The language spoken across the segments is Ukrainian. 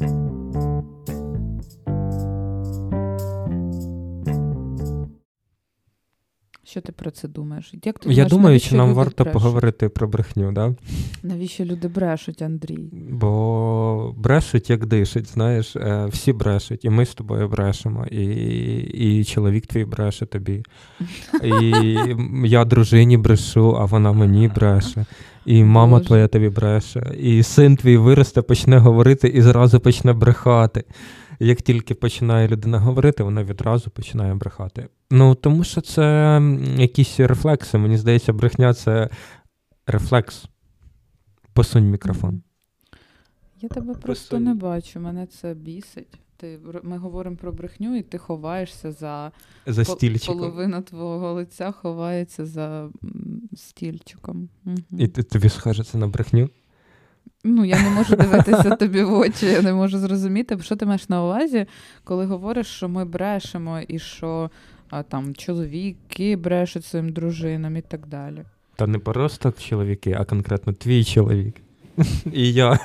thank you. Що ти про це думаєш? Як ти Я думаю, що нам варто брешуть? поговорити про брехню, да? Навіщо люди брешуть, Андрій? Бо брешуть, як дишуть, знаєш, Е, всі брешуть, і ми з тобою брешемо, і, і чоловік твій бреше тобі. І я дружині брешу, а вона мені бреше. І мама Боже. твоя тобі бреше, і син твій виросте, почне говорити і зразу почне брехати. Як тільки починає людина говорити, вона відразу починає брехати. Ну тому що це якісь рефлекси. Мені здається, брехня це рефлекс. Посунь мікрофон. Я тебе просто Просто- не бачу, мене це бісить. Ти, ми говоримо про брехню, і ти ховаєшся за За пол- стільчиком. половина твого лиця ховається за стільчиком. Мгм. І ти, тобі схоже це на брехню? Ну, я не можу дивитися тобі в очі, я не можу зрозуміти, що ти маєш на увазі, коли говориш, що ми брешемо, і що а, там чоловіки брешуть своїм дружинам і так далі. Та не просто чоловіки, а конкретно твій чоловік. І я.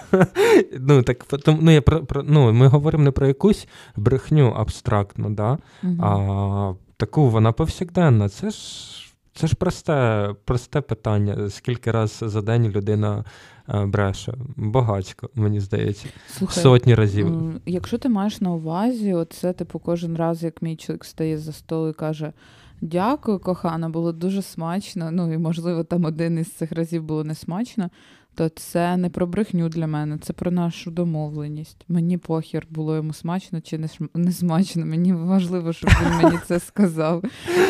Ну, так, ну, я про, про, ну, ми говоримо не про якусь брехню абстрактну, да? Мгм. а таку вона повсякденна. Це ж, це ж просте, просте питання. Скільки раз за день людина е, бреше? Багатько, мені здається. Слухай, Сотні разів. якщо ти маєш на увазі, оце типу кожен раз, як мій чоловік стає за столу і каже. Дякую, кохана, було дуже смачно. Ну і можливо, там один із цих разів було не смачно. То це не про брехню для мене, це про нашу домовленість. Мені похір, було йому смачно чи не, шм- не смачно. Мені важливо, щоб він мені це сказав.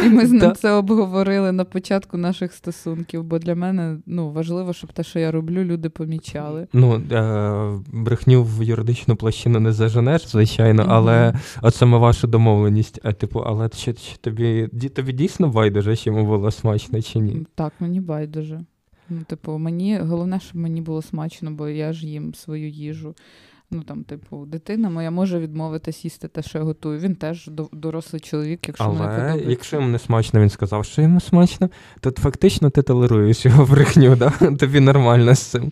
І ми з ним це обговорили на початку наших стосунків. Бо для мене ну, важливо, щоб те, що я роблю, люди помічали. Ну, е, брехню в юридичну площину не заженеш, звичайно, але от саме вашу домовленість, а, типу, але чи, чи тобі, тобі дійсно байдуже, чи йому було смачно чи ні? Так, мені байдуже. Ну, типу, мені головне, щоб мені було смачно, бо я ж їм свою їжу. Ну там, типу, дитина моя може відмовитись їсти те, що я готую. Він теж до- дорослий чоловік, якщо мене не подобається. якщо йому не смачно, він сказав, що йому смачно, то фактично ти толеруєш його брехню, да? тобі нормально з цим.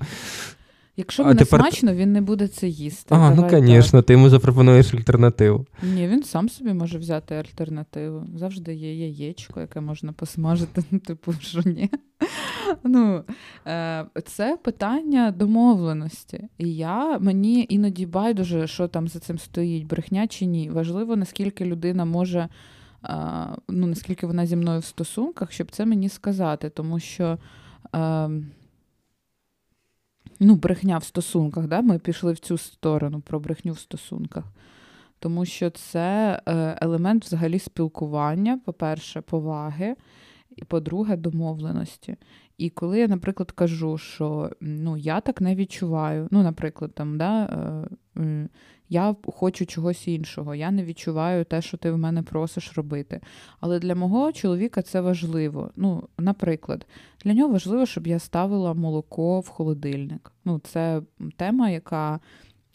Якщо А мені тепер- смачно, він не буде це їсти. А, ну Давай так. звісно, ти йому запропонуєш альтернативу. Ні, він сам собі може взяти альтернативу. Завжди є яєчко, яке можна посмажити. Ну, типу, що ні. Ну, е, це питання домовленості. І я мені іноді байдуже, що там за цим стоїть, брехня чи ні. Важливо, наскільки людина може, е, ну наскільки вона зі мною в стосунках, щоб це мені сказати. Тому що. Ну, брехня в стосунках, да? ми пішли в цю сторону про брехню в стосунках. Тому що це е, елемент взагалі спілкування, по-перше, поваги, і по-друге, домовленості. І коли я, наприклад, кажу, що ну, я так не відчуваю, ну, наприклад, там, да, е, я хочу чогось іншого, я не відчуваю те, що ти в мене просиш робити. Але для мого чоловіка це важливо. Ну, наприклад, для нього важливо, щоб я ставила молоко в холодильник. Ну, це тема, яка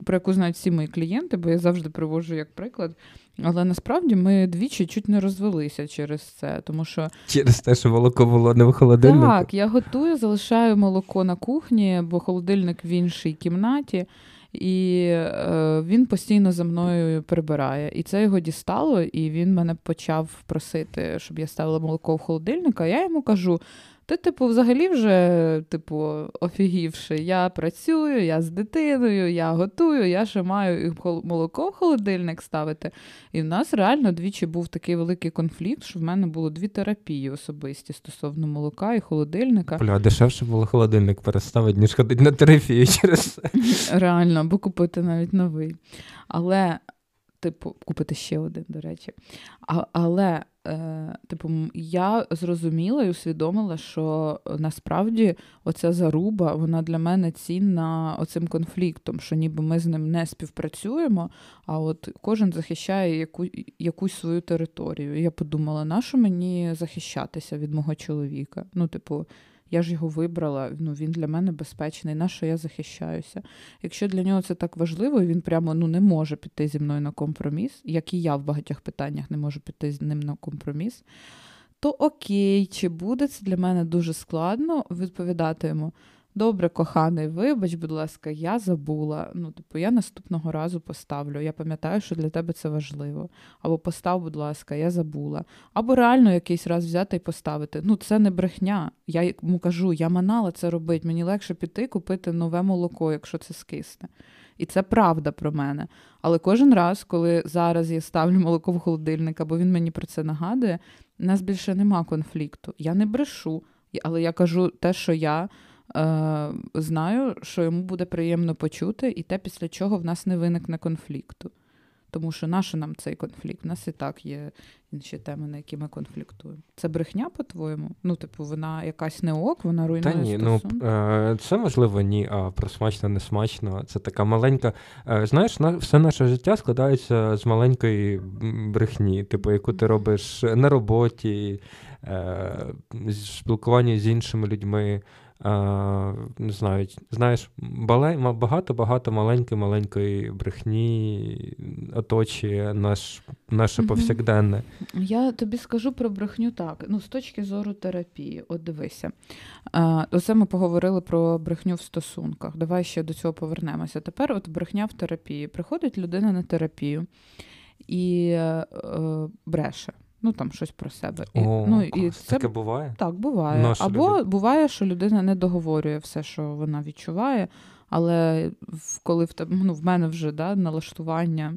про яку знають всі мої клієнти, бо я завжди привожу як приклад. Але насправді ми двічі чуть не розвелися через це, тому що Через те, що молоко було не в холодильнику. так, я готую, залишаю молоко на кухні, бо холодильник в іншій кімнаті, і е, він постійно за мною прибирає. І це його дістало, і він мене почав просити, щоб я ставила молоко в холодильник. А я йому кажу: ти, типу, взагалі вже, типу, офігівши, я працюю, я з дитиною, я готую, я ще маю молоко в холодильник ставити. І в нас реально двічі був такий великий конфлікт, що в мене було дві терапії особисті стосовно молока і холодильника. Бля, дешевше було холодильник переставити, ніж ходити на терапію через це. Реально, або купити навіть новий. Але, типу, купити ще один, до речі. А, але, типу, я зрозуміла і усвідомила, що е, насправді оця заруба, вона для мене цінна оцим конфліктом, що ніби ми з ним не співпрацюємо, а от кожен захищає яку, якусь свою територію. І я подумала, нащо мені захищатися від мого чоловіка? Ну, типу, я ж його вибрала, ну він для мене безпечний, на що я захищаюся. Якщо для нього це так важливо, і він прямо ну, не може піти зі мною на компроміс, як і я в багатьох питаннях не можу піти з ним на компроміс, то окей, чи буде це для мене дуже складно відповідати йому? Добре, коханий, вибач, будь ласка, я забула. Ну, типу, я наступного разу поставлю. Я пам'ятаю, що для тебе це важливо. Або постав, будь ласка, я забула. Або реально якийсь раз взяти і поставити. Ну, це не брехня. Я йому кажу, я манала це робити. Мені легше піти купити нове молоко, якщо це скисне. І це правда про мене. Але кожен раз, коли зараз я ставлю молоко в холодильник, або він мені про це нагадує, у нас більше нема конфлікту. Я не брешу, але я кажу те, що я. Е, знаю, що йому буде приємно почути, і те, після чого в нас не виникне конфлікту. Тому що наше нам цей конфлікт? У нас і так є інші теми, на які ми конфліктуємо. Це брехня, по-твоєму? Ну, типу, вона якась не ок, вона руйнує Та ні, ну це можливо ні, а про смачно, не смачно. Це така маленька. Е, знаєш, все наше життя складається з маленької брехні, типу, яку ти робиш на роботі, спілкуванні з іншими людьми не знаю, знаєш, багато-багато маленької-маленької брехні оточує наш, наше угу. повсякденне. Я тобі скажу про брехню так. Ну, з точки зору терапії, от дивися. А, Оце ми поговорили про брехню в стосунках. Давай ще до цього повернемося. Тепер от брехня в терапії. Приходить людина на терапію і е, бреше. Ну там щось про себе. І, О, ну, і це Таке буває? Так, буває. Наша Або люди. буває, що людина не договорює все, що вона відчуває, але коли в ну, в мене вже да, налаштування.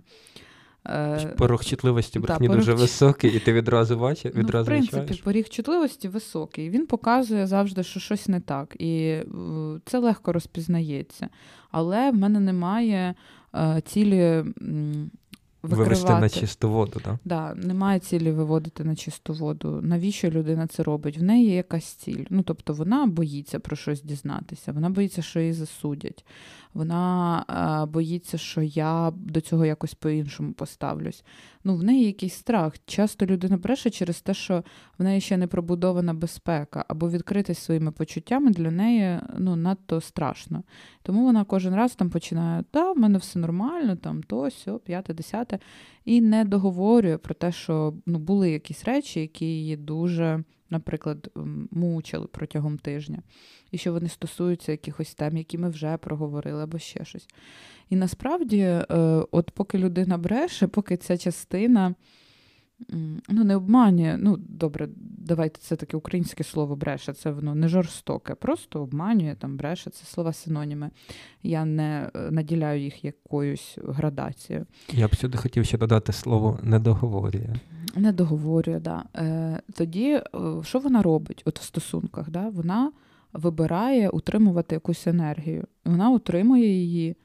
Е, порог чутливості брехні да, дуже високий, і ти відразу бачиш, відразу ну, В принципі, відчуваєш? поріг чутливості високий. Він показує завжди, що щось не так. І це легко розпізнається. Але в мене немає е, цілі викривати. Вивести на чисту воду, так? Да, немає цілі виводити на чисту воду. Навіщо людина це робить? В неї є якась ціль. Ну, тобто вона боїться про щось дізнатися, вона боїться, що її засудять. Вона а, боїться, що я до цього якось по-іншому поставлюсь. Ну, в неї якийсь страх. Часто людина бреше через те, що в неї ще не пробудована безпека, або відкритись своїми почуттями для неї ну, надто страшно. Тому вона кожен раз там починає, да, в мене все нормально, там то, сьо, п'яте, десяте, і не договорює про те, що ну, були якісь речі, які її дуже наприклад, мучили протягом тижня, і що вони стосуються якихось тем, які ми вже проговорили, або ще щось. І насправді, е, от поки людина бреше, поки ця частина ну, не обманює, ну, добре, давайте це таке українське слово бреше, це воно не жорстоке, просто обманює, там бреше, це слова синоніми. Я не е, наділяю їх якоюсь градацією. Я б сюди хотів ще додати слово недоговорює. Не договорює, да. Е, Тоді е, що вона робить от в стосунках? Да? Вона вибирає утримувати якусь енергію. Вона утримує її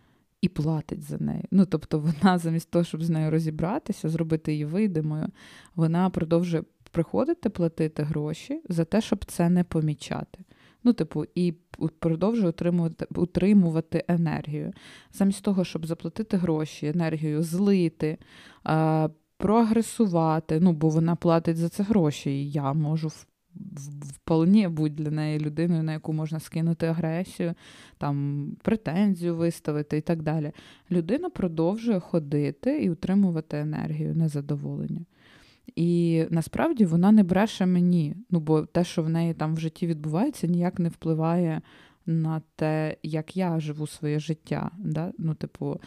і платить за неї. Ну, тобто, вона замість того, щоб з нею розібратися, зробити її видимою, вона продовжує приходити платити гроші за те, щоб це не помічати. Ну, типу, і продовжує утримувати утримувати енергію. Замість того, щоб заплатити гроші, енергію злити проагресувати, ну, бо вона платить за це гроші, і я можу вполне бути для неї людиною, на яку можна скинути агресію, там, претензію виставити і так далі. Людина продовжує ходити і утримувати енергію, незадоволення. І насправді вона не бреше мені, ну бо те, що в неї там в житті відбувається, ніяк не впливає на те, як я живу своє життя. Да? Ну, типу,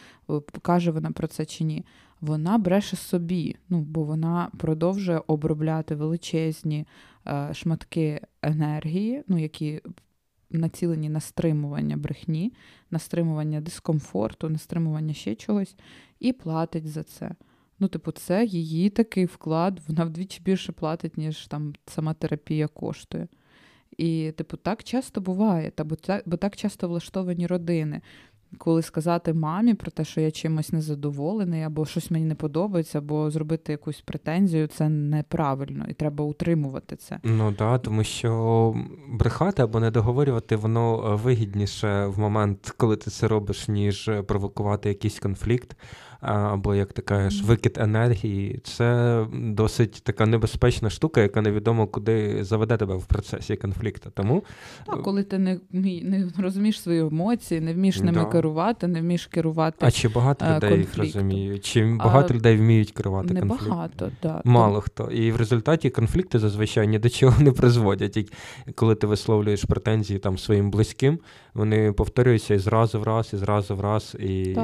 каже вона про це чи ні вона бреше собі, ну бо вона продовжує обробляти величезні е, шматки енергії, ну які націлені на стримування брехні, на стримування дискомфорту, на стримування ще чогось, і платить за це. Ну, типу, це її такий вклад, вона вдвічі більше платить, ніж там сама терапія коштує. І, типу, так часто буває, та бо так, бо так часто влаштовані родини коли сказати мамі про те, що я чимось незадоволений, або щось мені не подобається, або зробити якусь претензію, це неправильно і треба утримувати це. Ну да, тому що брехати або не договорювати, воно вигідніше в момент, коли ти це робиш, ніж провокувати якийсь конфлікт або як ти кажеш, викид енергії, це досить така небезпечна штука, яка невідомо куди заведе тебе в процесі конфлікту. Тому так, коли ти не не розумієш свої емоції, не вмієш ними да. керувати, не вмієш керувати. А чи багато е, людей їх розуміють? Чи багато А, людей вміють керувати Не конфліктом? багато, да. Мало хто. І в результаті конфлікти зазвичай ні до чого не призводять. І коли ти висловлюєш претензії там своїм близьким, вони повторюються і зразу в раз, і зразу в раз. І,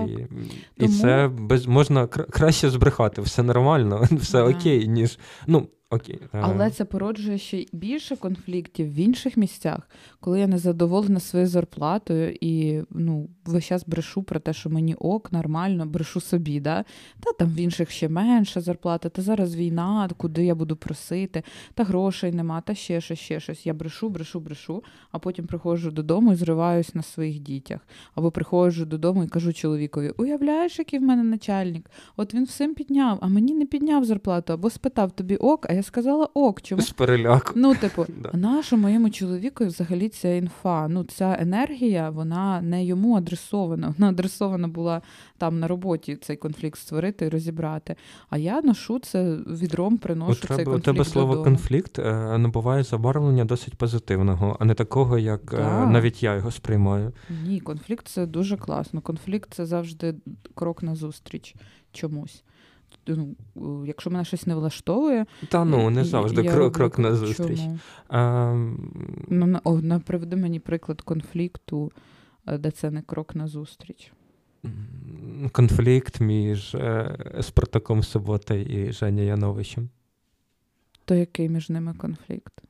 і це без можна кра- краще збрехати, все нормально, все окей, ніж. Ну, окей. е, Але це породжує ще більше конфліктів в інших місцях, коли я не задоволена своєю зарплатою і ну, весь час брешу про те, що мені ок, нормально, брешу собі, да? та там в інших ще менша зарплата, та зараз війна, куди я буду просити, та грошей нема, та ще щось, ще щось. Я брешу, брешу, брешу, а потім приходжу додому і зриваюсь на своїх дітях. Або приходжу додому і кажу чоловікові: уявляєш, який в мене начальник? От він всім підняв, а мені не підняв зарплату, або спитав тобі ок, а я сказала ок. Чому? з переляку. Ну, типу, Да. а моєму чоловіку взагалі ця інфа? Ну, ця енергія, вона не йому адресована. Вона адресована була там на роботі цей конфлікт створити і розібрати. А я ношу це відром, приношу цей тебе, у тебе слово додому. конфлікт е, набуває забарвлення досить позитивного, а не такого, як е, Да. навіть я його сприймаю. Ні, конфлікт це дуже класно. Конфлікт це завжди крок назустріч чомусь. Ну, якщо мене щось не влаштовує, Та ну, не завжди я крок, крок на зустріч. Ем, Ну, на- о, на- приведи мені приклад конфлікту, е, де це не крок назустріч. м, конфлікт між е, Спартаком Суботою і Женя Яновичем. То який між ними конфлікт?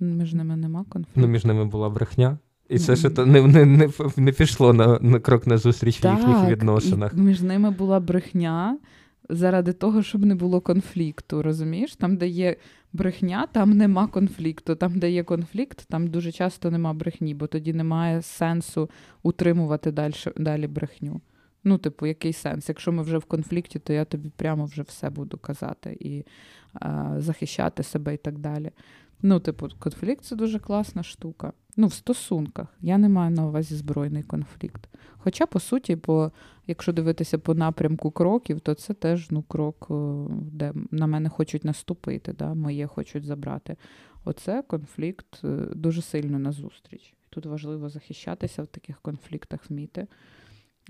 Між ними нема конфлікту. Ну, між ними була брехня. І це ще то не, не, не, не пішло на, на крок на зустріч в їхніх відносинах. І між ними була брехня заради того, щоб не було конфлікту. Розумієш? Там, де є брехня, там нема конфлікту. Там, де є конфлікт, там дуже часто нема брехні, бо тоді немає сенсу утримувати далі, далі брехню. Ну, типу, який сенс? Якщо ми вже в конфлікті, то я тобі прямо вже все буду казати і е, захищати себе і так далі. Ну, типу, конфлікт це дуже класна штука. Ну, в стосунках. Я не маю на увазі збройний конфлікт. Хоча, по суті, по, якщо дивитися по напрямку кроків, то це теж ну, крок, де на мене хочуть наступити, да? моє хочуть забрати. Оце конфлікт е, дуже сильно назустріч. Тут важливо захищатися в таких конфліктах, вміти.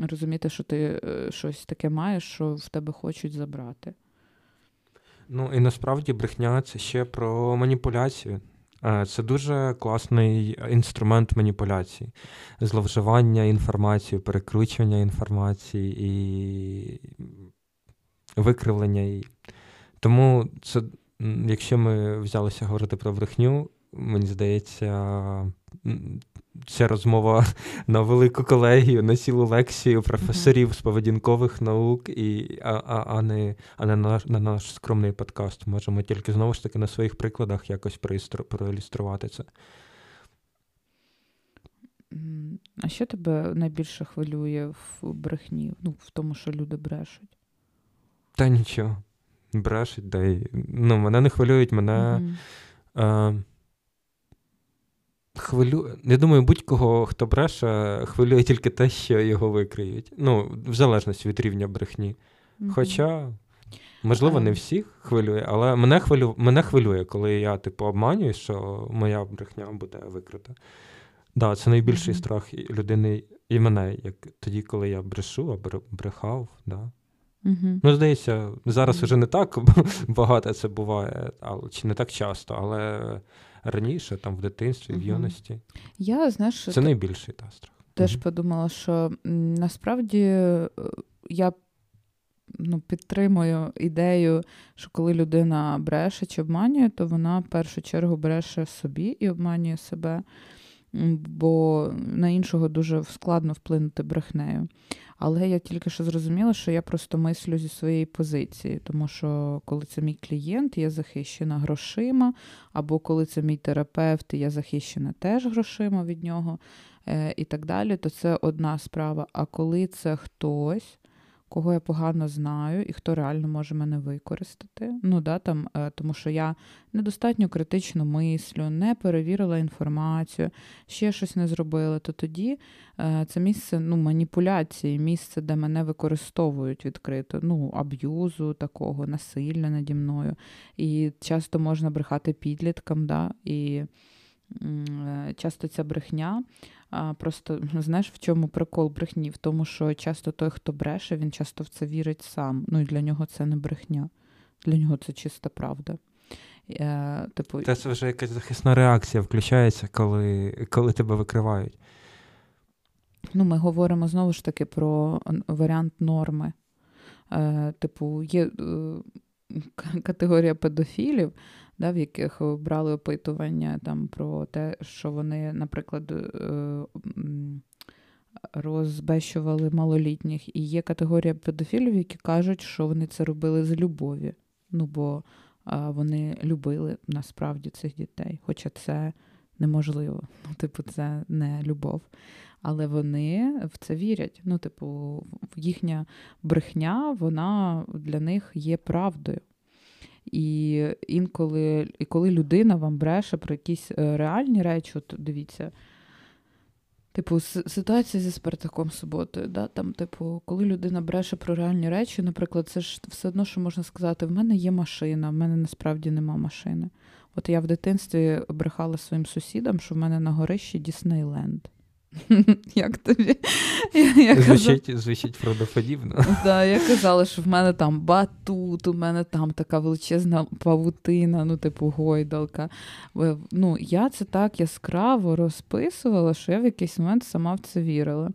Розуміти, що ти е, щось таке маєш, що в тебе хочуть забрати. Ну і насправді брехня це ще про маніпуляцію. Е, Це дуже класний інструмент маніпуляції, зловживання інформацією, перекручування інформації і викривлення її. Тому це, якщо ми взялися говорити про брехню, мені здається, ця розмова на велику колегію, на цілу лекцію професорів з поведінкових наук, і, а, а, а не, а не наш, на наш скромний подкаст. Можемо тільки знову ж таки на своїх прикладах якось проілюструвати це. А що тебе найбільше хвилює в брехні? Ну, в тому, що люди брешуть? Та нічого. Брешуть, да й. Ну, мене не хвилюють, мене. Мгм. Е, хвилю... Я думаю, будь-кого, хто бреше, хвилює тільки те, що його викриють. Ну, в залежності від рівня брехні. Мгм. Хоча, можливо, не всіх хвилює, але мене, хвилю... мене хвилює, коли я, типу, обманюю, що моя брехня буде викрита. Да, це найбільший Мгм. страх людини і мене, як тоді, коли я брешу, а брехав. Да. Мгм. Ну, здається, зараз уже не так багато це буває, але, чи не так часто, але раніше, там в дитинстві, в юності. Я, знаєш, Це найбільший та страх. теж подумала, що насправді е, я ну, підтримую ідею, що коли людина бреше чи обманює, то вона в першу чергу бреше собі і обманює себе, бо на іншого дуже складно вплинути брехнею. Але я тільки що зрозуміла, що я просто мислю зі своєї позиції, тому що коли це мій клієнт, я захищена грошима, або коли це мій терапевт, я захищена теж грошима від нього, е, і так далі, то це одна справа. А коли це хтось, кого я погано знаю, і хто реально може мене використати, ну да, там, е, тому що я недостатньо критично мислю, не перевірила інформацію, ще щось не зробила, то тоді е, це місце ну, маніпуляції, місце, де мене використовують відкрито, ну, аб'юзу такого, насилля наді мною. І часто можна брехати підліткам, да, і е, часто ця брехня А, Просто знаєш, в чому прикол брехні? В тому, що часто той, хто бреше, він часто в це вірить сам. Ну і для нього це не брехня, для нього це чиста правда. Е, типу... Це вже якась захисна реакція включається, коли, коли тебе викривають. Ну, Ми говоримо знову ж таки про варіант норми. Е, Типу, є е, категорія педофілів, да, в яких брали опитування там про те, що вони, наприклад, е, розбещували малолітніх. І є категорія педофілів, які кажуть, що вони це робили з любові. Ну, бо вони любили насправді цих дітей, хоча це неможливо. Ну, типу, це не любов. Але вони в це вірять. Ну, типу, їхня брехня, вона для них є правдою. І інколи, і коли людина вам бреше про якісь е, реальні речі, от дивіться. Типу, ситуація зі Спартаком суботою, да? там, типу, коли людина бреше про реальні речі, наприклад, це ж все одно, що можна сказати, в мене є машина, в мене насправді нема машини. От я в дитинстві брехала своїм сусідам, що в мене на горищі Діснейленд. Як тобі? Я звучить казав... звучить правдоподібно. Да, я казала, що в мене там батут, у мене там така величезна павутина, ну, типу, гойдалка. Ну, Я це так яскраво розписувала, що я в якийсь момент сама в це вірила.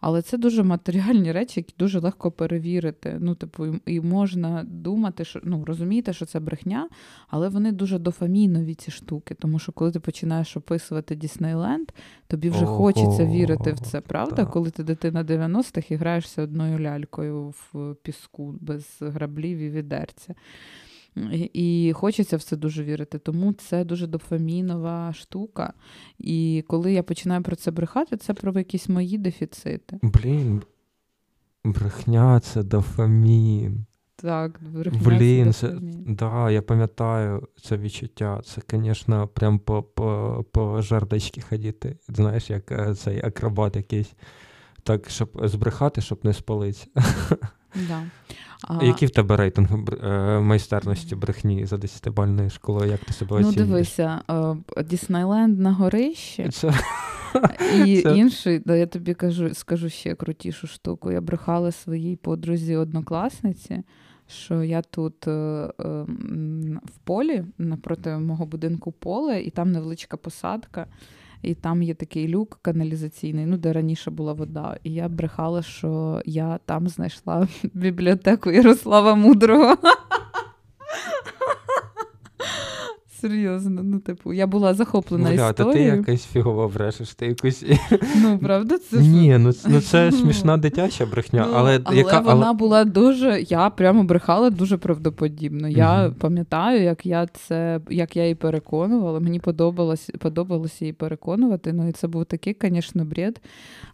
Але це дуже матеріальні речі, які дуже легко перевірити. Ну, типу, І можна думати, що ну, розумієте, що це брехня, але вони дуже дофамінові, ці штуки. Тому що коли ти починаєш описувати Діснейленд, тобі вже Ого. хочеться вірити в це, правда? Так. Коли ти дитина 90-х і граєшся одною лялькою в піску без граблів і відерця. І хочеться в це дуже вірити, тому це дуже дофамінова штука. І коли я починаю про це брехати, це про якісь мої дефіцити. Блін, брехня це дофамін. Так, Блін, це, да, я пам'ятаю це відчуття. Це, звісно, прям по по, по жардачки ходити. Знаєш, як е, цей акробат якийсь. Так, щоб збрехати, щоб не спалитися. Да. А... Який в тебе рейтинг е, майстерності брехні за 10-бальною школою? Як ти себе ну, оцінюєш? Ну, дивися, е, Діснейленд на горищі. Це... І інший, да, я тобі кажу, скажу ще крутішу штуку. Я брехала своїй подрузі однокласниці, що я тут е, е, в полі напроти мого будинку поле, і там невеличка посадка. І там є такий люк каналізаційний, ну де раніше була вода. І я брехала, що я там знайшла бібліотеку Ярослава Мудрого. Серйозно, ну, типу, я була захоплена Бля, історією. ти якась фігова брешеш, ти якусь. Ну, правда, це Ні, ну ну це смішна дитяча брехня, ну, але але яка вона але... була дуже. Я прямо брехала дуже правдоподібно. Я угу. пам'ятаю, як я це, як я її переконувала. Мені подобалось подобалося її переконувати. Ну і це був такий, звісно, бред.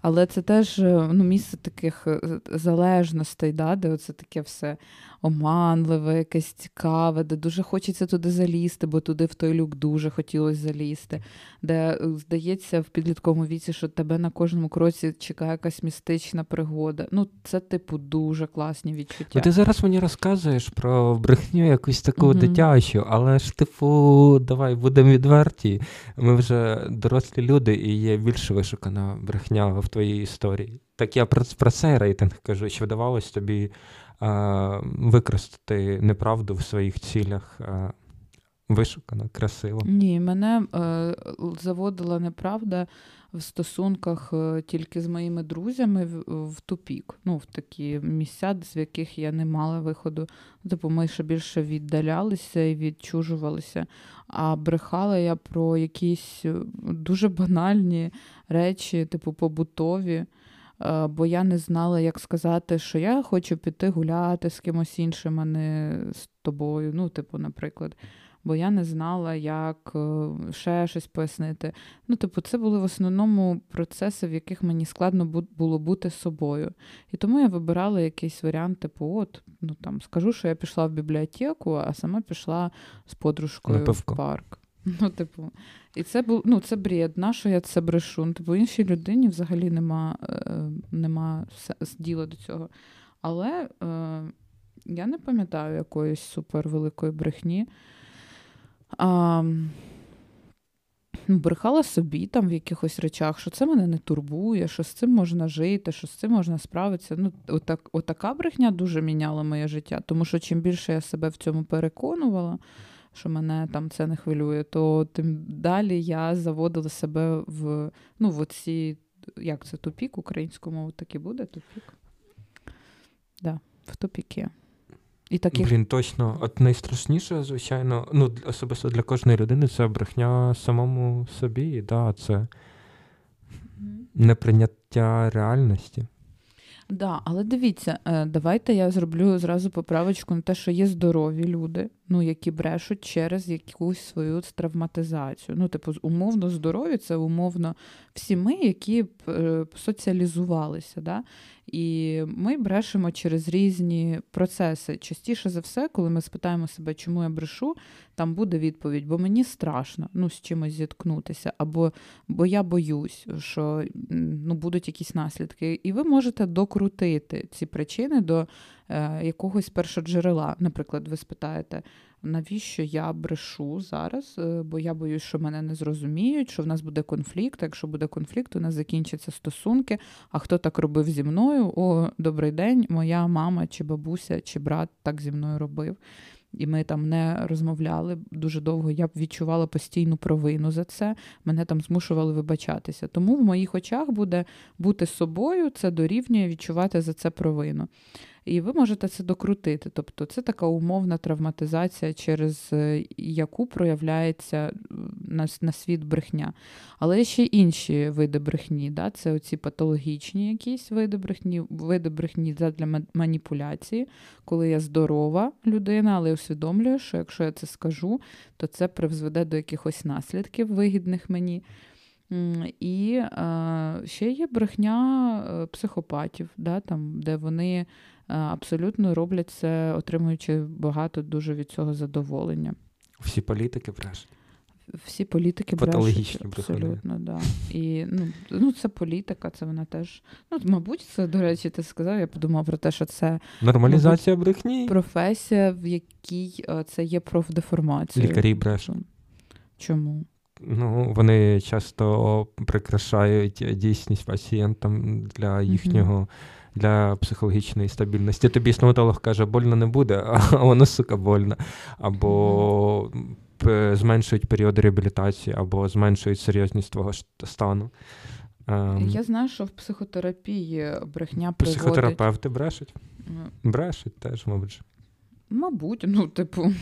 Але це теж ну, місце таких е, залежностей, да, де оце таке все оманливе, якесь цікаве, де дуже хочеться туди залізти, бо туди в той люк дуже хотілося залізти, де е, здається в підлітковому віці, що тебе на кожному кроці чекає якась містична пригода. Ну, це, типу, дуже класні відчуття. Ти зараз мені розказуєш про брехню якусь таку угу. дитячу, але ж, типу, давай будемо відверті. Ми вже дорослі люди, і є більш вишукана брехня в твоїй історії. Так я про, про цей рейтинг кажу, що вдавалось тобі використати неправду в своїх цілях. Вишукано, красиво. Ні, мене е, заводила неправда в стосунках е, тільки з моїми друзями в, в тупік. Ну, в такі місця, з яких я не мала виходу. Типу, ми ще більше віддалялися і відчужувалися. А брехала я про якісь е, дуже банальні речі, типу побутові. Е, бо я не знала, як сказати, що я хочу піти гуляти з кимось іншим, а не з тобою. Ну, типу, наприклад. Бо я не знала, як е, ще щось пояснити. Ну, типу, це були в основному процеси, в яких мені складно було бути собою. І тому я вибирала якийсь варіант, типу, от, ну там скажу, що я пішла в бібліотеку, а сама пішла з подружкою в парк. Ну, типу, і це був ну, це бред. На що я це брешу? Ну, типу, іншій людині взагалі нема е, нема діла до цього. Але е, я не пам'ятаю якоїсь супервеликої брехні. А, брехала собі там в якихось речах, що це мене не турбує, що з цим можна жити, що з цим можна справитися. Ну, отак, Отака брехня дуже міняла моє життя. Тому що чим більше я себе в цьому переконувала, що мене там це не хвилює, то тим далі я заводила себе в ну, в оці, як це тупік українською мовою так і буде тупік? Да, в тупіки. І таких... Блін, точно. От найстрашніше, звичайно, ну, особисто для кожної людини це брехня самому собі, да, це неприйняття реальності. Да, але дивіться, е, давайте я зроблю зразу поправочку на те, що є здорові люди, ну, які брешуть через якусь свою травматизацію. Ну, типу, умовно здорові, це умовно всі ми, які е, соціалізувалися. Да? І ми брешемо через різні процеси. Частіше за все, коли ми спитаємо себе, чому я брешу, там буде відповідь, бо мені страшно ну, з чимось зіткнутися, або бо я боюсь, що ну, будуть якісь наслідки. І ви можете докрутити ці причини до якогось першоджерела. Наприклад, ви спитаєте, навіщо я брешу зараз, е, бо я боюсь, що мене не зрозуміють, що в нас буде конфлікт. Якщо буде конфлікт, у нас закінчаться стосунки. А хто так робив зі мною? О, добрий день, моя мама, чи бабуся, чи брат так зі мною робив. І ми там не розмовляли дуже довго. Я б відчувала постійну провину за це. Мене там змушували вибачатися. Тому в моїх очах буде бути собою, це дорівнює відчувати за це провину. І ви можете це докрутити. Тобто це така умовна травматизація, через е, яку проявляється на на світ брехня. Але є ще інші види брехні. Да? Це оці патологічні якісь види брехні, види брехні для маніпуляції, коли я здорова людина, але усвідомлюю, що якщо я це скажу, то це призведе до якихось наслідків вигідних мені. І е, ще є брехня е, психопатів, да, там, де вони абсолютно роблять це, отримуючи багато дуже від цього задоволення. Всі політики брешуть. Всі політики брешуть, абсолютно, да. І ну, ну, це політика, це вона теж. Ну, мабуть, це, до речі, ти сказав, я подумав про те, що це нормалізація мабуть, брехні. Професія, в якій це є профдеформація. Лікарі брешуть. Чому? Ну, вони часто прикрашають дійсність пацієнтам для їхнього. Mm-hmm для психологічної стабільності. Тобі стоматолог каже, больно не буде, а воно, сука, больно. Або зменшують період реабілітації, або зменшують серйозність твого стану. Ем, Я знаю, що в психотерапії брехня приводить... Психотерапевти брешуть. Брешуть теж, мабуть. Мабуть, ну, типу,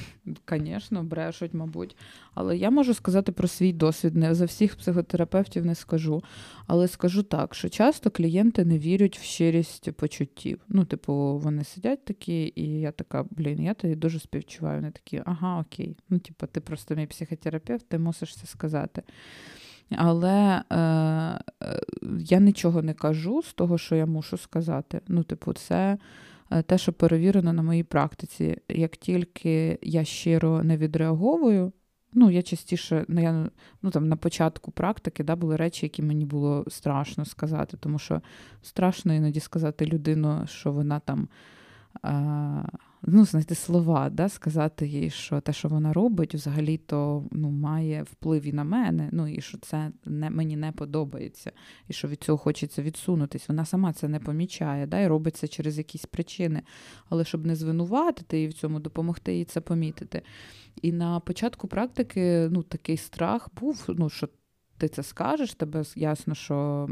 звісно, брешуть, мабуть. Але я можу сказати про свій досвід. Не за всіх психотерапевтів не скажу. Але скажу так, що часто клієнти не вірять в щирість почуттів. Ну, типу, вони сидять такі, і я така, блін, я тобі дуже співчуваю. Вони такі, ага, окей. Ну, типу, ти просто мій психотерапевт, ти мусиш це сказати. Але е, е, я нічого не кажу з того, що я мушу сказати. Ну, типу, це. Е, те, що перевірено на моїй практиці. Як тільки я щиро не відреаговую, ну я частіше ну, я, ну, там, на початку практики да, були речі, які мені було страшно сказати, тому що страшно іноді сказати людину, що вона там. А, ну, знайти слова, да, сказати їй, що те, що вона робить, взагалі-то ну, має вплив і на мене, ну і що це не, мені не подобається, і що від цього хочеться відсунутись. Вона сама це не помічає, да, і робить це через якісь причини. Але щоб не звинуватити і в цьому допомогти їй це помітити. І на початку практики ну, такий страх був, ну, що ти це скажеш, тебе ясно, що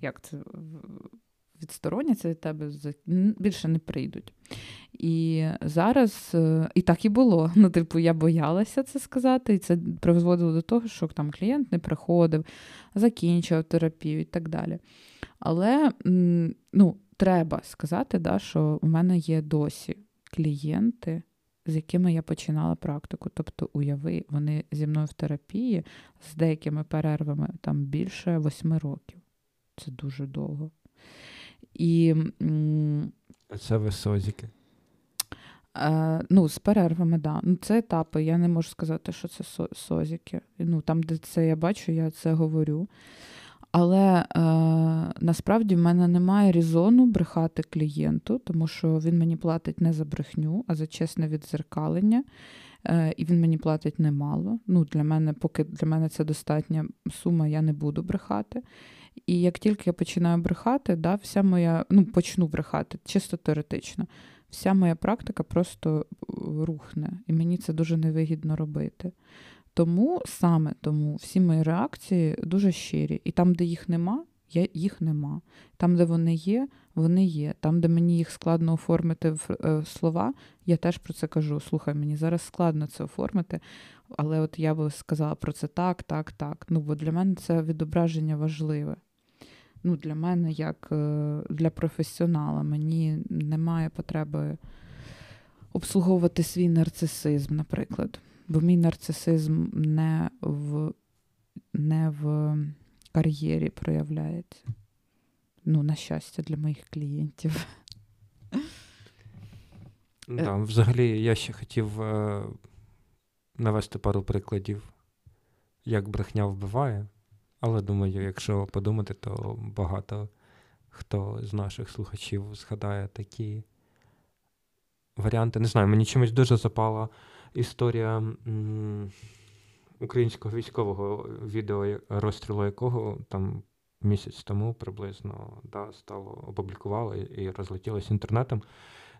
як це відстороняться від тебе, більше не прийдуть. І зараз е, і так і було. Ну, типу, я боялася це сказати, і це призводило до того, що там клієнт не приходив, закінчував терапію і так далі. Але ну, треба сказати, да, що у мене є досі клієнти. З якими я починала практику. Тобто, уяви, вони зі мною в терапії з деякими перервами там більше восьми років. Це дуже довго. І, Це висозіки. Е, ну, З перервами, так. Да. Ну, Це етапи. Я не можу сказати, що це созіки. Ну, Там, де це я бачу, я це говорю. Але е, насправді в мене немає різону брехати клієнту, тому що він мені платить не за брехню, а за чесне відзеркалення. Е, І він мені платить немало. Ну, Для мене, поки для мене це достатня сума, я не буду брехати. І як тільки я починаю брехати, да, вся моя, ну, почну брехати, чисто теоретично, вся моя практика просто е, рухне, і мені це дуже невигідно робити. Тому саме тому всі мої реакції дуже щирі. І там, де їх нема, я, їх нема. Там, де вони є, вони є. Там, де мені їх складно оформити в е, слова, я теж про це кажу. Слухай, мені зараз складно це оформити, але от я би сказала про це так, так, так. Ну, бо для мене це відображення важливе. Ну, Для мене, як е, для професіонала, мені немає потреби обслуговувати свій нарцисизм, наприклад. Бо мій нарцисизм не в не в кар'єрі проявляється. Ну, на щастя, для моїх клієнтів. Да, Взагалі, я ще хотів е, навести пару прикладів, як брехня вбиває. Але думаю, якщо подумати, то багато хто з наших слухачів згадає такі варіанти. Не знаю, мені чомусь дуже запала історія м- українського військового відео, розстрілу якого там місяць тому приблизно да, стало опублікували і розлетілося інтернетом.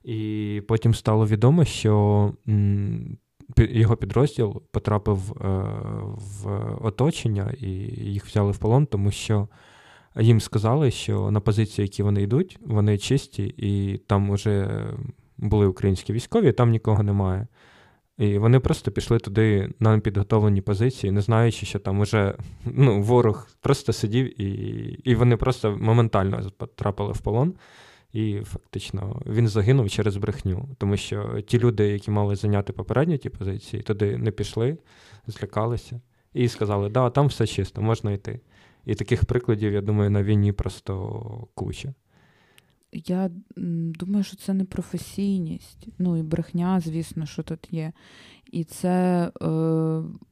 І потім стало відомо, що його підрозділ потрапив е, в оточення і їх взяли в полон, тому що їм сказали, що на позиції, які вони йдуть, вони чисті, і там вже були українські військові, там нікого немає. І вони просто пішли туди на підготовлені позиції, не знаючи, що там уже ну, ворог просто сидів, і і вони просто моментально потрапили в полон. І фактично він загинув через брехню, тому що ті люди, які мали зайняти попередні ті позиції, туди не пішли, злякалися і сказали, да, там все чисто, можна йти. І таких прикладів, я думаю, на війні просто куча. Я думаю, що це не професійність. Ну і брехня, звісно, що тут є. І це е,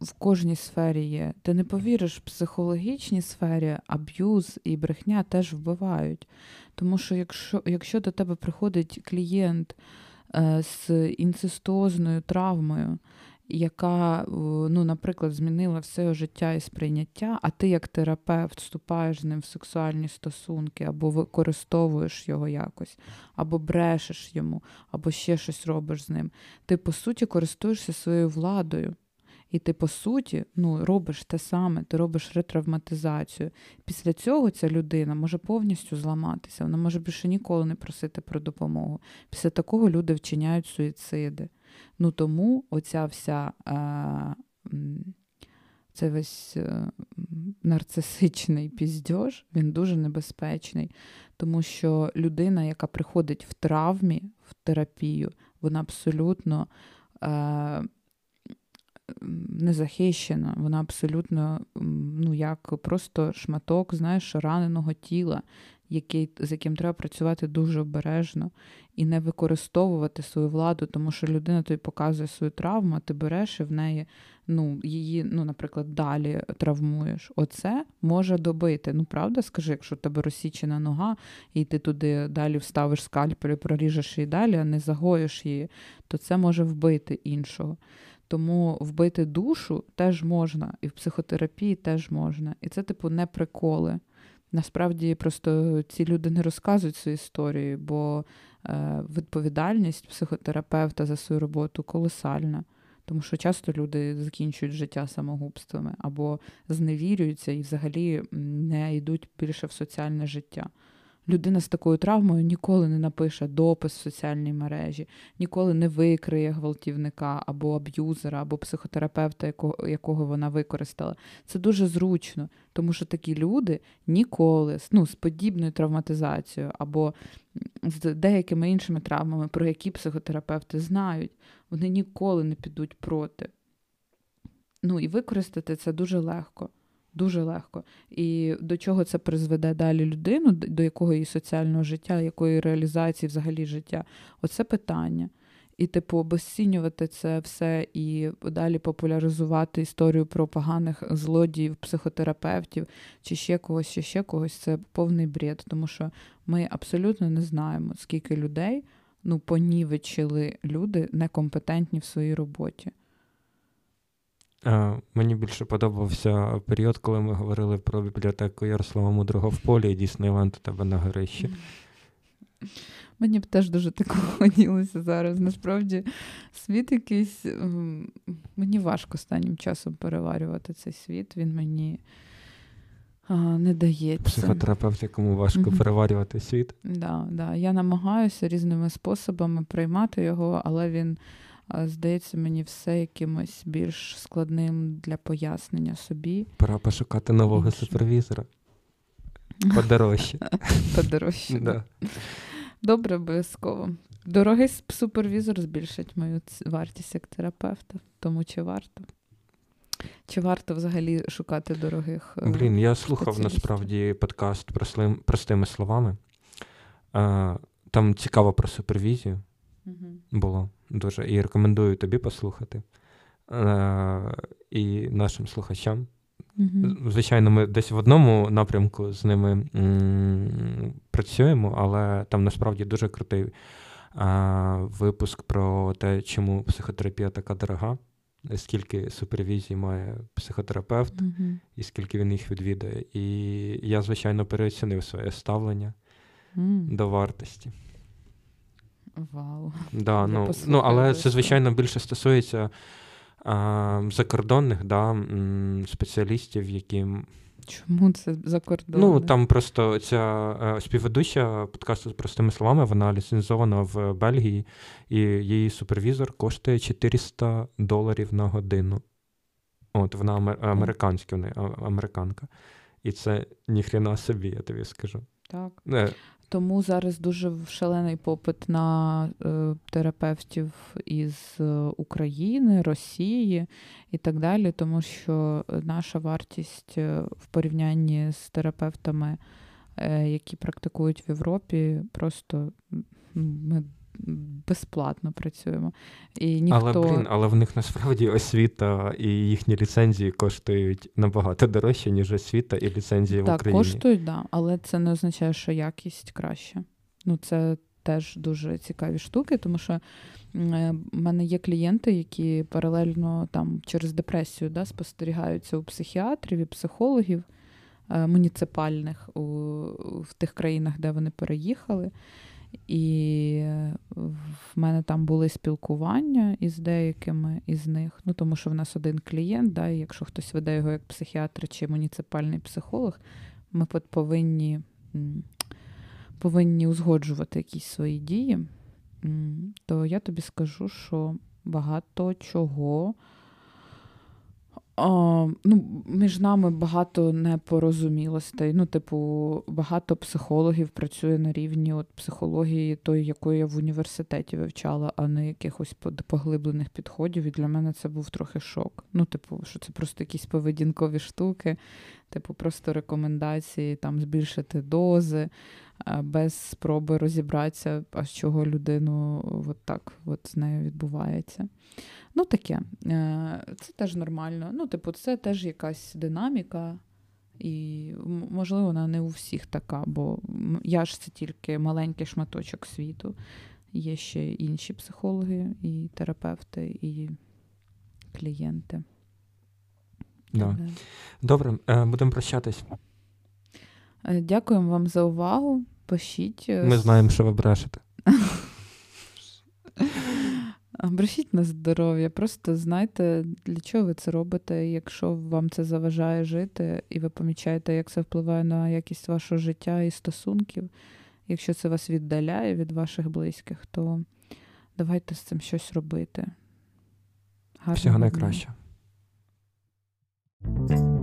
в кожній сфері є. Ти не повіриш, в психологічній сфері аб'юз і брехня теж вбивають. Тому що якщо якщо до тебе приходить клієнт е, з інцестозною травмою, яка, ну, наприклад, змінила все життя і сприйняття, а ти, як терапевт, вступаєш з ним в сексуальні стосунки, або використовуєш його якось, або брешеш йому, або ще щось робиш з ним. Ти, по суті, користуєшся своєю владою. І ти, по суті, ну, робиш те саме, ти робиш ретравматизацію. Після цього ця людина може повністю зламатися, вона може більше ніколи не просити про допомогу. Після такого люди вчиняють суїциди. Ну тому оця вся це весь е, нарцисичний піздьож, він дуже небезпечний, тому що людина, яка приходить в травмі, в терапію, вона абсолютно е, незахищена, вона абсолютно ну, як просто шматок знаєш, раненого тіла, який, з яким треба працювати дуже обережно і не використовувати свою владу, тому що людина тобі показує свою травму, а ти береш і в неї ну, її, ну, наприклад, далі травмуєш. Оце може добити. Ну, правда, скажи, якщо в тебе розсічена нога, і ти туди далі вставиш скальпель, проріжеш її далі, а не загоїш її, то це може вбити іншого. Тому вбити душу теж можна, і в психотерапії теж можна. І це, типу, не приколи. Насправді просто ці люди не розказують свою історію, бо е, відповідальність психотерапевта за свою роботу колосальна. Тому що часто люди закінчують життя самогубствами або зневірюються і взагалі не йдуть більше в соціальне життя людина з такою травмою ніколи не напише допис в соціальній мережі, ніколи не викриє гвалтівника або аб'юзера, або психотерапевта, якого, якого вона використала. Це дуже зручно, тому що такі люди ніколи ну, з подібною травматизацією або з деякими іншими травмами, про які психотерапевти знають, вони ніколи не підуть проти. Ну і використати це дуже легко. Дуже легко. І до чого це призведе далі людину, до якого її соціального життя, якої реалізації взагалі життя? Оце питання. і, типу, обесцінювати це все і далі популяризувати історію про поганих злодіїв, психотерапевтів чи ще когось, чи ще когось це повний бред, тому що ми абсолютно не знаємо, скільки людей ну, понівечили люди некомпетентні в своїй роботі. А, Мені більше подобався період, коли ми говорили про бібліотеку Ярослава Мудрого в полі і Діснейленд у тебе на горищі. Мені б теж дуже такого хотілося зараз. Насправді, світ якийсь. Мені важко останнім часом переварювати цей світ. Він мені а, не дається. Психотерапевт, якому важко mm-hmm. переварювати світ. Да, да. Я намагаюся різними способами приймати його, але він. Здається, мені все якимось більш складним для пояснення собі. Пора пошукати нового супервізора. Подорожче. Подорожче. Да. Добре, обов'язково. Дорогий супервізор збільшить мою вартість як терапевта, тому чи варто? Чи варто взагалі шукати дорогих? Е, Блін, я слухав насправді подкаст простими словами. Там цікаво про супервізію було дуже. І рекомендую тобі послухати і нашим слухачам. Mm-hmm. Звичайно, ми десь в одному напрямку з ними м- працюємо, але там насправді дуже крутий а, випуск про те, чому психотерапія така дорога, скільки супервізій має психотерапевт, mm-hmm. і скільки він їх відвідає. І я, звичайно, переоцінив своє ставлення mm. до вартості. Вау. Да, ну, ну, Але це, звичайно, більше стосується закордонних да, спеціалістів, які. Чому це закордонних? Ну, там просто ця е, співведуча подкасту з простими словами, вона ліцензована в Бельгії, і її супервізор коштує 400 доларів на годину. От, вона американська, вона американка. І це ніхрена собі, я тобі скажу. Так. Не, тому зараз дуже шалений попит на е, терапевтів із е, України, Росії і так далі, тому що наша вартість е, в порівнянні з терапевтами, які практикують в Європі, просто ми безплатно працюємо. І ніхто... Але блін, але в них насправді освіта і їхні ліцензії коштують набагато дорожче, ніж освіта і ліцензії так, в Україні. Так, коштують, да, але це не означає, що якість краще. Ну, це теж дуже цікаві штуки, тому що е, в мене є клієнти, які паралельно там через депресію да, спостерігаються у психіатрів і психологів е, муніципальних у, в тих країнах, де вони переїхали. І в мене там були спілкування із деякими із них. Ну, тому що в нас один клієнт, да, і якщо хтось веде його як психіатр чи муніципальний психолог, ми повинні повинні узгоджувати якісь свої дії, то я тобі скажу, що багато чого а, ну, Між нами багато непорозумілостей. Ну, типу, багато психологів працює на рівні от психології, тої, якої я в університеті вивчала, а не якихось поглиблених підходів. І для мене це був трохи шок. Ну, типу, що це просто якісь поведінкові штуки, типу, просто рекомендації там збільшити дози, без спроби розібратися, а з чого людину от так от з нею відбувається. Ну, таке. Е, це теж нормально. Ну, типу, це теж якась динаміка. І, можливо, вона не у всіх така, бо я ж це тільки маленький шматочок світу. Є ще інші психологи, і терапевти, і клієнти. Да. Добре, е, будемо прощатись. Е, дякуємо вам за увагу. Пишіть. Ми знаємо, що ви брешете. Брешіть на здоров'я, просто знайте, для чого ви це робите. Якщо вам це заважає жити, і ви помічаєте, як це впливає на якість вашого життя і стосунків. Якщо це вас віддаляє від ваших близьких, то давайте з цим щось робити. Гарного Всього Thank you